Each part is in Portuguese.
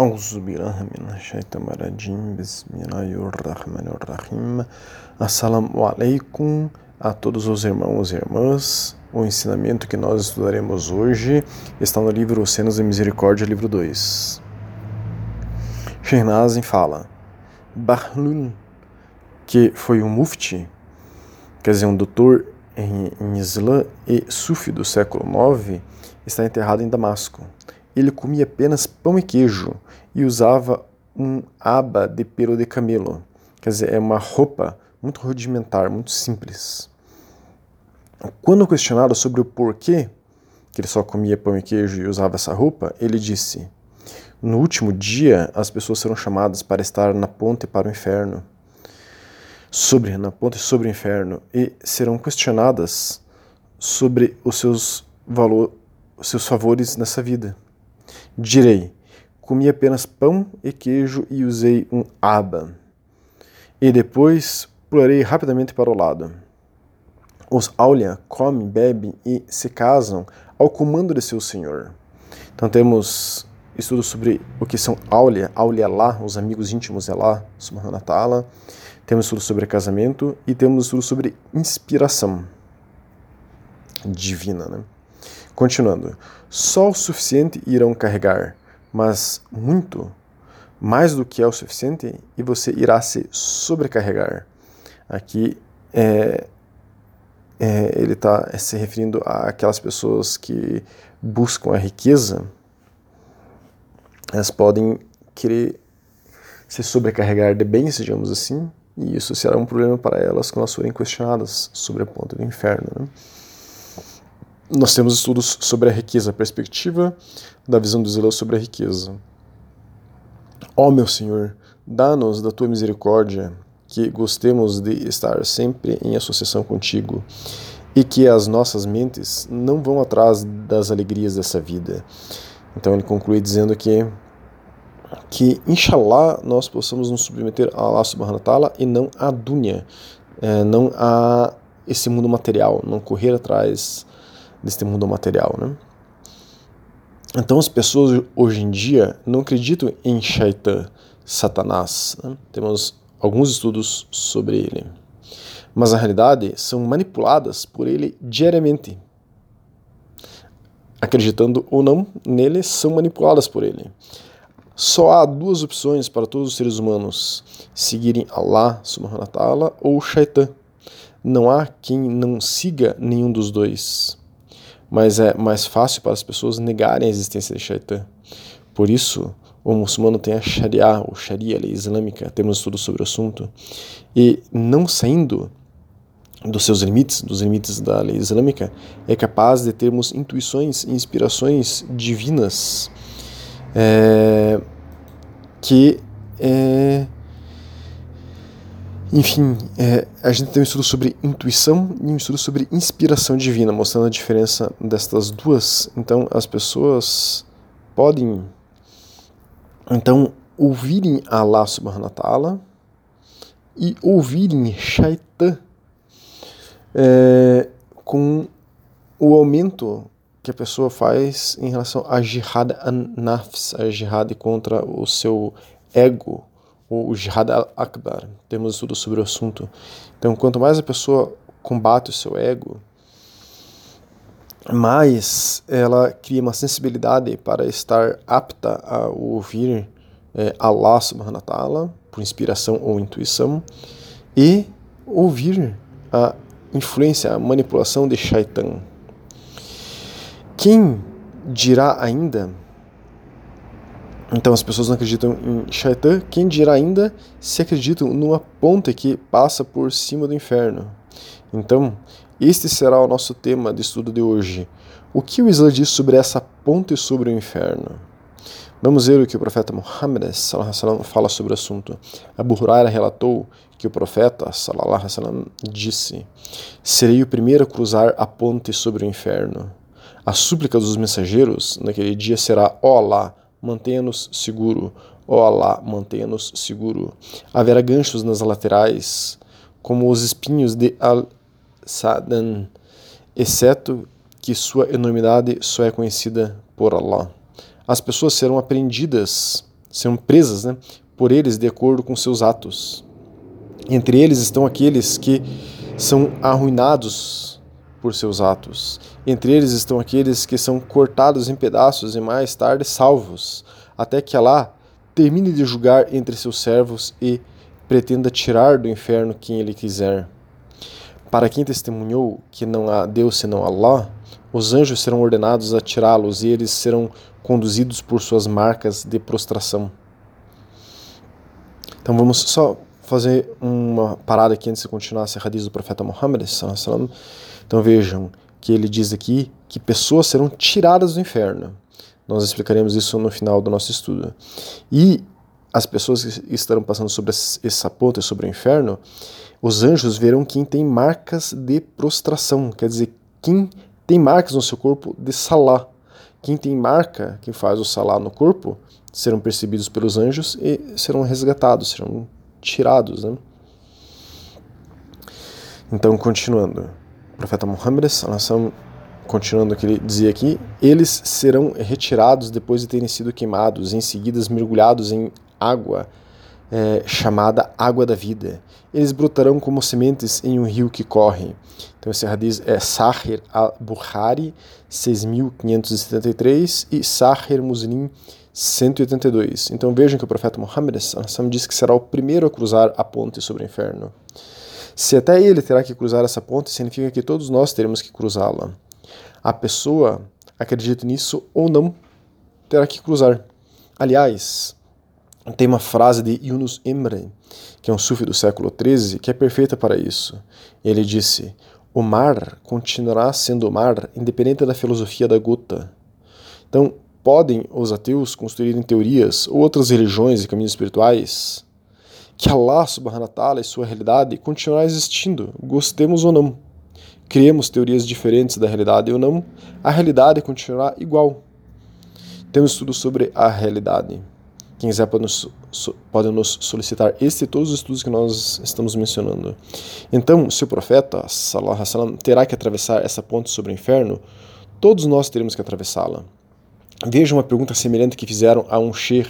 أعوذ بالله من الشيطان الرجيم بسم الله الرحمن الرحيم Assalamu alaikum a todos os irmãos e irmãs. O ensinamento que nós estudaremos hoje está no livro Cenas de Misericórdia, livro 2. Shernazin fala: Bahlul, que foi um mufti, quer dizer, um doutor em, em Islã e sufi do século IX, está enterrado em Damasco ele comia apenas pão e queijo e usava um aba de pelo de camelo, quer dizer, é uma roupa muito rudimentar, muito simples. Quando questionado sobre o porquê que ele só comia pão e queijo e usava essa roupa, ele disse: No último dia, as pessoas serão chamadas para estar na ponte para o inferno, sobre na ponte sobre o inferno, e serão questionadas sobre os seus valor, os seus favores nessa vida. Direi: comi apenas pão e queijo e usei um aba. E depois pularei rapidamente para o lado. Os Aulia comem, bebem e se casam ao comando de seu senhor. Então temos estudos sobre o que são Aulia, Aulia lá, os amigos íntimos de Allah, subhanahu wa ta'ala. Temos estudos sobre casamento e temos estudos sobre inspiração divina, né? Continuando, só o suficiente irão carregar, mas muito, mais do que é o suficiente, e você irá se sobrecarregar. Aqui é, é, ele está se referindo àquelas pessoas que buscam a riqueza, elas podem querer se sobrecarregar de bens, digamos assim, e isso será um problema para elas quando elas forem questionadas sobre a ponta do inferno. Né? Nós temos estudos sobre a riqueza, a perspectiva da visão do Zelo sobre a riqueza. Ó oh, meu Senhor, dá-nos da tua misericórdia que gostemos de estar sempre em associação contigo e que as nossas mentes não vão atrás das alegrias dessa vida. Então ele conclui dizendo que que inshallah nós possamos nos submeter a Allah subhanahu wa ta'ala e não a dunya, é, não a esse mundo material, não correr atrás deste mundo material, né? Então as pessoas hoje em dia não acreditam em Shaitan, Satanás. Né? Temos alguns estudos sobre ele. Mas na realidade são manipuladas por ele diariamente. Acreditando ou não nele, são manipuladas por ele. Só há duas opções para todos os seres humanos: seguirem Allah subhanahu wa ou Shaitan. Não há quem não siga nenhum dos dois mas é mais fácil para as pessoas negarem a existência de Shaitan. Por isso, o muçulmano tem a Sharia, ou Sharia, lei islâmica, temos estudo sobre o assunto, e não saindo dos seus limites, dos limites da lei islâmica, é capaz de termos intuições e inspirações divinas é, que é, enfim, é, a gente tem um estudo sobre intuição e um estudo sobre inspiração divina, mostrando a diferença destas duas. Então, as pessoas podem, então, ouvirem Allah subhanahu wa ta'ala e ouvirem Shaitan é, com o aumento que a pessoa faz em relação a jihad an-nafs, a jihad contra o seu ego, o Jihad al-Akbar. Temos estudo sobre o assunto. Então, quanto mais a pessoa combate o seu ego, mais ela cria uma sensibilidade para estar apta a ouvir é, Allah subhanahu wa ta'ala, por inspiração ou intuição, e ouvir a influência, a manipulação de Shaitan. Quem dirá ainda então as pessoas não acreditam em Shaitan, quem dirá ainda se acreditam numa ponte que passa por cima do inferno. Então, este será o nosso tema de estudo de hoje. O que o Islã diz sobre essa ponte sobre o inferno? Vamos ver o que o profeta Muhammad fala sobre o assunto. Abu Huraira relatou que o profeta sallam, disse: Serei o primeiro a cruzar a ponte sobre o inferno. A súplica dos mensageiros naquele dia será: Ó oh Allah, mantenha-nos seguro. Ó oh Allah, mantenha-nos seguro. Haverá ganchos nas laterais, como os espinhos de Al-Sadan, exceto que sua enormidade só é conhecida por Allah. As pessoas serão apreendidas serão presas né, por eles de acordo com seus atos. Entre eles estão aqueles que são arruinados por seus atos. Entre eles estão aqueles que são cortados em pedaços e mais tarde salvos, até que Alá termine de julgar entre seus servos e pretenda tirar do inferno quem ele quiser. Para quem testemunhou que não há Deus senão Allah, os anjos serão ordenados a tirá-los e eles serão conduzidos por suas marcas de prostração. Então vamos só fazer uma parada aqui antes de continuar esse hadith do profeta Muhammad. Então vejam que ele diz aqui que pessoas serão tiradas do inferno. Nós explicaremos isso no final do nosso estudo. E as pessoas que estarão passando sobre essa ponte, sobre o inferno, os anjos verão quem tem marcas de prostração, quer dizer, quem tem marcas no seu corpo de salá. Quem tem marca, que faz o salá no corpo, serão percebidos pelos anjos e serão resgatados, serão tirados. Né? Então, continuando, profeta Muhammad, continuando o que ele dizia aqui, eles serão retirados depois de terem sido queimados, em seguida mergulhados em água é, chamada água da vida. Eles brotarão como sementes em um rio que corre. Então esse hadith é Sahir al-Bukhari 6573 e Sahir Muslim 182. Então vejam que o profeta Muhammad diz que será o primeiro a cruzar a ponte sobre o inferno. Se até ele terá que cruzar essa ponte, significa que todos nós teremos que cruzá-la. A pessoa, acredita nisso ou não, terá que cruzar. Aliás, tem uma frase de Yunus Emre, que é um sufi do século XIII, que é perfeita para isso. Ele disse: O mar continuará sendo o mar, independente da filosofia da gota. Então, Podem os ateus construírem teorias ou outras religiões e caminhos espirituais? Que Allah subhanahu wa ta'ala e sua realidade continuará existindo, gostemos ou não. Criemos teorias diferentes da realidade ou não, a realidade continuará igual. Temos estudo sobre a realidade. Quem quiser pode nos, pode nos solicitar este e todos os estudos que nós estamos mencionando. Então, se o profeta sallam, terá que atravessar essa ponte sobre o inferno, todos nós teremos que atravessá-la. Veja uma pergunta semelhante que fizeram a um Sheikh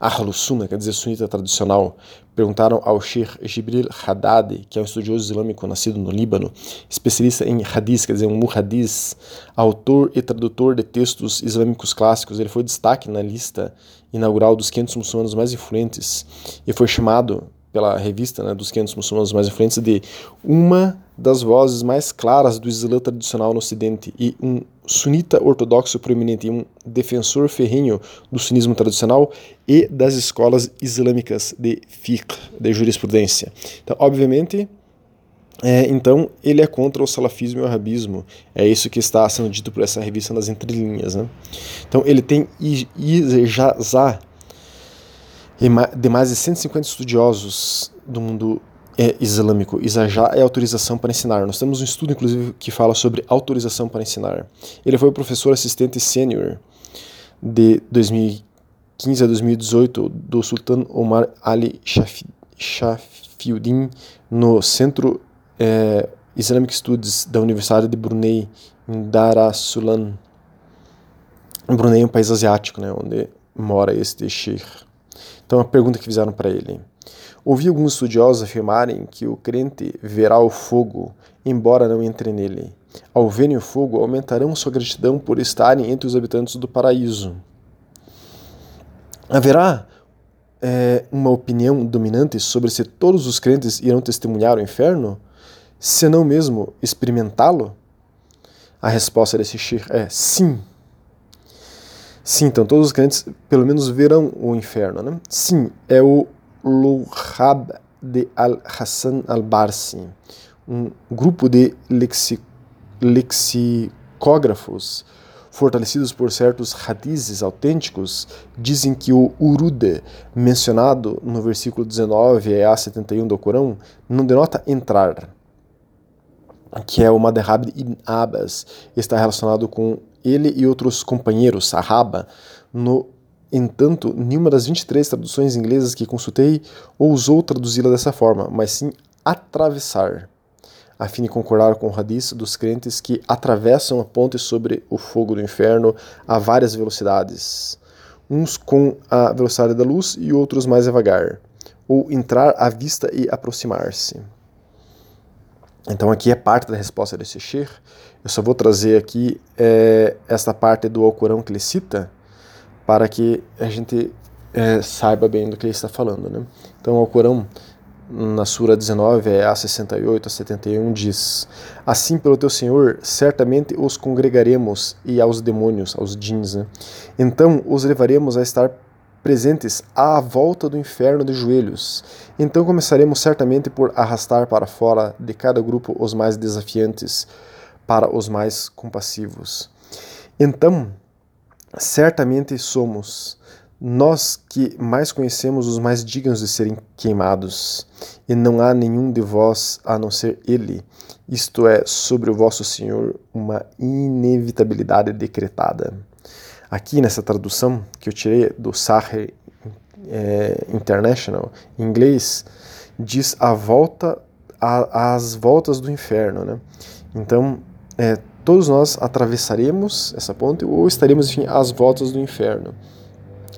Ahl-Sunna, quer dizer sunita tradicional. Perguntaram ao Sheikh Jibril Haddad, que é um estudioso islâmico nascido no Líbano, especialista em hadith, quer dizer, um muhadis, autor e tradutor de textos islâmicos clássicos. Ele foi destaque na lista inaugural dos 500 muçulmanos mais influentes e foi chamado pela revista né, dos 500 muçulmanos mais influentes de uma das vozes mais claras do Islã tradicional no Ocidente e um sunita ortodoxo proeminente, um defensor ferrenho do sunismo tradicional e das escolas islâmicas de fiqh, de jurisprudência. Então, obviamente, é, então ele é contra o salafismo e o arabismo. É isso que está sendo dito por essa revista nas entrelinhas. Né? Então ele tem ijazah de mais de 150 estudiosos do mundo é, islâmico. Isajá é autorização para ensinar. Nós temos um estudo, inclusive, que fala sobre autorização para ensinar. Ele foi professor assistente sênior de 2015 a 2018 do Sultan Omar Ali Shafiuddin no Centro é, Islamic Studies da Universidade de Brunei, em Darussalam. Brunei é um país asiático, né, onde mora este sheikh. Então, a pergunta que fizeram para ele. Ouvi alguns estudiosos afirmarem que o crente verá o fogo, embora não entre nele. Ao verem o fogo, aumentarão sua gratidão por estarem entre os habitantes do paraíso. Haverá é, uma opinião dominante sobre se todos os crentes irão testemunhar o inferno, se não mesmo experimentá-lo? A resposta desse shir é sim. Sim, então todos os crentes pelo menos verão o inferno, né? Sim, é o Luhab de Al-Hassan al-Barsi, um grupo de lexi lexicógrafos fortalecidos por certos hadizes autênticos, dizem que o urude, mencionado no versículo 19 e A71 do Corão, não denota entrar, que é o Madhhab ibn Abbas, está relacionado com ele e outros companheiros, Sahaba, no entanto, nenhuma das 23 traduções inglesas que consultei ousou traduzi-la dessa forma, mas sim atravessar, a fim de concordar com o hadith dos crentes que atravessam a ponte sobre o fogo do inferno a várias velocidades. uns com a velocidade da luz e outros mais devagar, ou entrar à vista e aproximar-se. Então aqui é parte da resposta desse Sheikh. Eu só vou trazer aqui é, esta parte do Alcorão que ele cita para que a gente é, saiba bem do que ele está falando. Né? Então o Alcorão na Sura 19, é a 68 a 71, diz: Assim pelo teu Senhor, certamente os congregaremos e aos demônios, aos djinns, né? Então os levaremos a estar presentes à volta do inferno de joelhos. Então começaremos certamente por arrastar para fora de cada grupo os mais desafiantes, para os mais compassivos. Então, certamente somos nós que mais conhecemos os mais dignos de serem queimados, e não há nenhum de vós a não ser Ele, isto é, sobre o vosso Senhor, uma inevitabilidade decretada. Aqui nessa tradução que eu tirei do Sahel é, International, em inglês, diz a volta, a, as voltas do inferno. Né? Então, é, todos nós atravessaremos essa ponte ou estaremos, enfim, às voltas do inferno.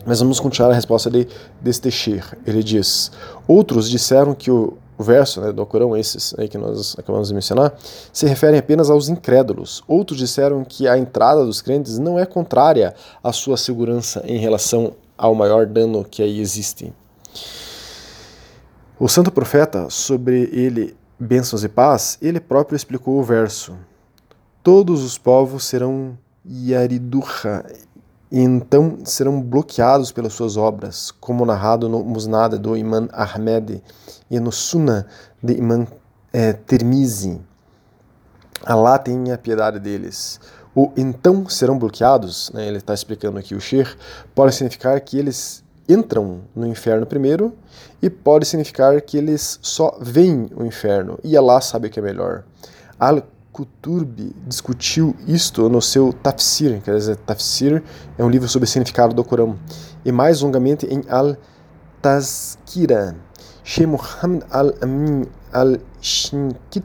Mas vamos continuar a resposta de, deste Sheikh. Ele diz: Outros disseram que o, verso né, do Alcorão, esses aí que nós acabamos de mencionar, se referem apenas aos incrédulos. Outros disseram que a entrada dos crentes não é contrária à sua segurança em relação ao maior dano que aí existe. O santo profeta, sobre ele bênçãos e paz, ele próprio explicou o verso: Todos os povos serão Yaridurra e então serão bloqueados pelas suas obras, como narrado no Musnad do Imam Ahmed e no Sunnah de Imam é, Termizi. Allah tenha piedade deles. O então serão bloqueados, né, ele está explicando aqui o Shir, pode significar que eles entram no inferno primeiro e pode significar que eles só veem o inferno e Allah sabe o que é melhor. Al Kuturbi discutiu isto no seu Tafsir, quer dizer, Tafsir é um livro sobre o significado do Corão, e mais longamente em Al-Tazkira. Sheikh Muhammad Al-Amin Al-Shinkiti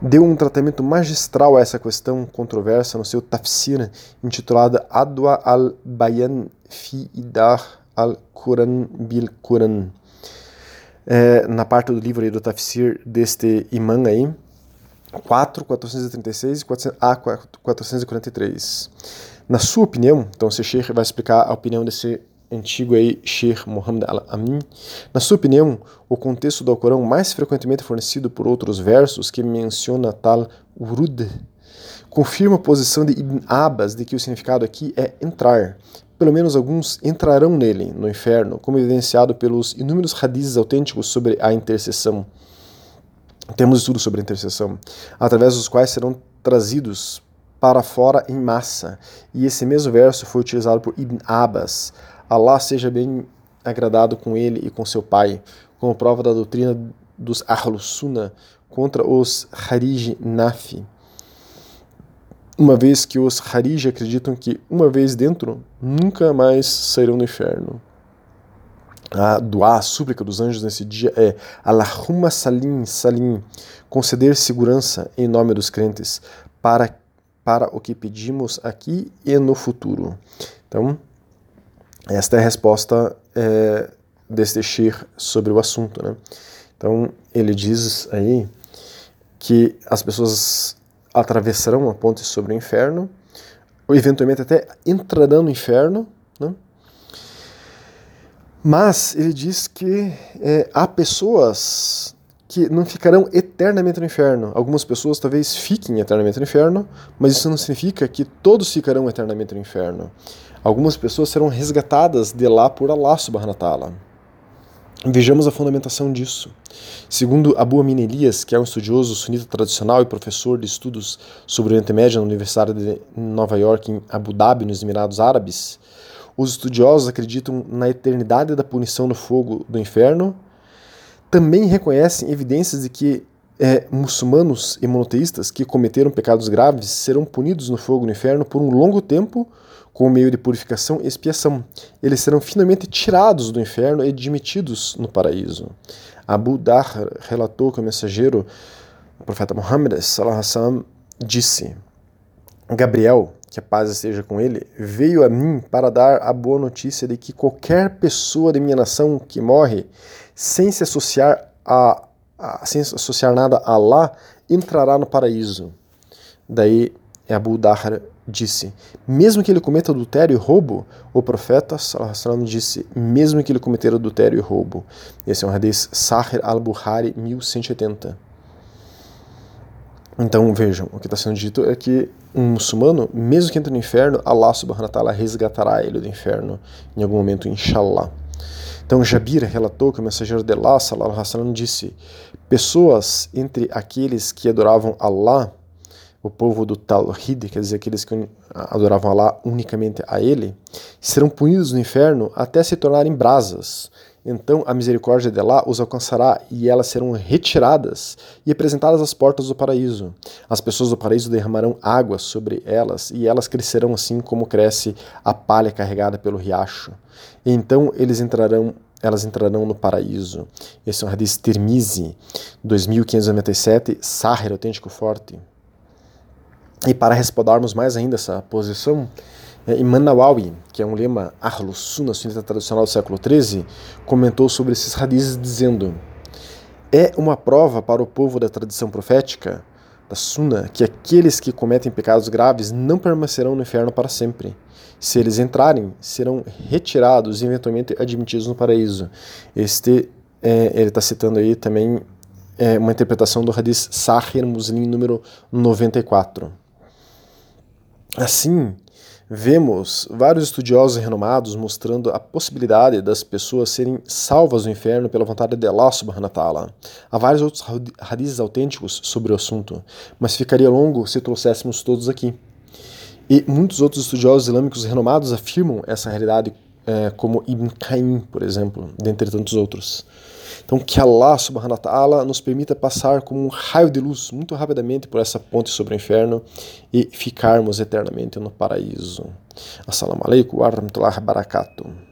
deu um tratamento magistral a essa questão controversa no seu Tafsir, intitulado Adwa al-Bayan fi Idar al-Quran bil-Quran. É, na parte do livro aí do Tafsir deste imã aí, 4, 436 a 443. Na sua opinião, então esse Sheikh vai explicar a opinião desse antigo aí, Sheikh Muhammad al-Amin. Na sua opinião, o contexto do Alcorão mais frequentemente fornecido por outros versos que menciona tal urud confirma a posição de Ibn Abbas de que o significado aqui é entrar. Pelo menos alguns entrarão nele, no inferno, como evidenciado pelos inúmeros hadiths autênticos sobre a intercessão. Temos estudos sobre a intercessão, através dos quais serão trazidos para fora em massa. E esse mesmo verso foi utilizado por Ibn Abbas. Allah seja bem agradado com ele e com seu pai, como prova da doutrina dos Ahlus Sunnah contra os Harij Nafi. Uma vez que os Harij acreditam que, uma vez dentro, nunca mais sairão do inferno a doar a súplica dos anjos nesse dia é Allahumma salim, salim, conceder segurança em nome dos crentes para, para o que pedimos aqui e no futuro. Então, esta é a resposta é, deste Shir sobre o assunto. Né? Então, ele diz aí que as pessoas atravessarão a ponte sobre o inferno, ou eventualmente até entrarão no inferno? Mas ele diz que é, há pessoas que não ficarão eternamente no inferno. Algumas pessoas talvez fiquem eternamente no inferno, mas isso não significa que todos ficarão eternamente no inferno. Algumas pessoas serão resgatadas de lá por Allah subhanahu wa ta'ala. Vejamos a fundamentação disso. Segundo Abu Amin Elias, que é um estudioso sunita tradicional e professor de estudos sobre o Oriente Médio na Universidade de Nova York, em Abu Dhabi, nos Emirados Árabes, os estudiosos acreditam na eternidade da punição no fogo do inferno. Também reconhecem evidências de que é, muçulmanos e monoteístas que cometeram pecados graves serão punidos no fogo do inferno por um longo tempo com o meio de purificação e expiação. Eles serão finalmente tirados do inferno e admitidos no paraíso. Abu Dahr relatou que o mensageiro, o profeta Muhammad, disse: Gabriel, que a paz esteja com ele, veio a mim para dar a boa notícia de que qualquer pessoa de minha nação que morre sem se associar a, a sem associar nada a Allah entrará no paraíso. Daí Abu Dahr disse: mesmo que ele cometa adultério e roubo, o profeta sallam, disse: mesmo que ele cometer adultério e roubo. Esse é um hadith Sahir al-Bukhari 1180. Então vejam, o que está sendo dito é que um muçulmano, mesmo que entre no inferno, Allah subhanahu wa ta'ala resgatará ele do inferno em algum momento, inshallah. Então Jabir relatou que o mensageiro de Allah sallallahu alaihi wasallam disse: pessoas entre aqueles que adoravam Allah o povo do Talhid, quer dizer, aqueles que adoravam Allah unicamente a Ele, serão punidos no inferno até se tornarem brasas. Então a misericórdia de Allah os alcançará e elas serão retiradas e apresentadas às portas do paraíso. As pessoas do paraíso derramarão água sobre elas e elas crescerão assim como cresce a palha carregada pelo riacho. E então eles entrarão elas entrarão no paraíso. Esse é um hadith Tirmizi, 2597, Sahir, autêntico forte. E para respaldarmos mais ainda essa posição, é, Imam Nawawi, que é um lema Ahlus Sunnah, sunita tradicional do século XIII, comentou sobre esses hadiths dizendo é uma prova para o povo da tradição profética, da Sunna, que aqueles que cometem pecados graves não permanecerão no inferno para sempre. Se eles entrarem, serão retirados e eventualmente admitidos no paraíso. Este, é, ele está citando aí também é, uma interpretação do hadith Sahih Muslim número 94. Assim, vemos vários estudiosos renomados mostrando a possibilidade das pessoas serem salvas do inferno pela vontade de Allah subhanahu wa. Há vários outros hadiths autênticos sobre o assunto, mas ficaria longo se trouxéssemos todos aqui. E muitos outros estudiosos islâmicos renomados afirmam essa realidade, é, como Ibn Qayyim, por exemplo, dentre tantos outros. Então, que Allah subhanahu wa ta'ala nos permita passar como um raio de luz muito rapidamente por essa ponte sobre o inferno e ficarmos eternamente no paraíso. Assalamu alaikum wa rahmatullahi wa barakatuh.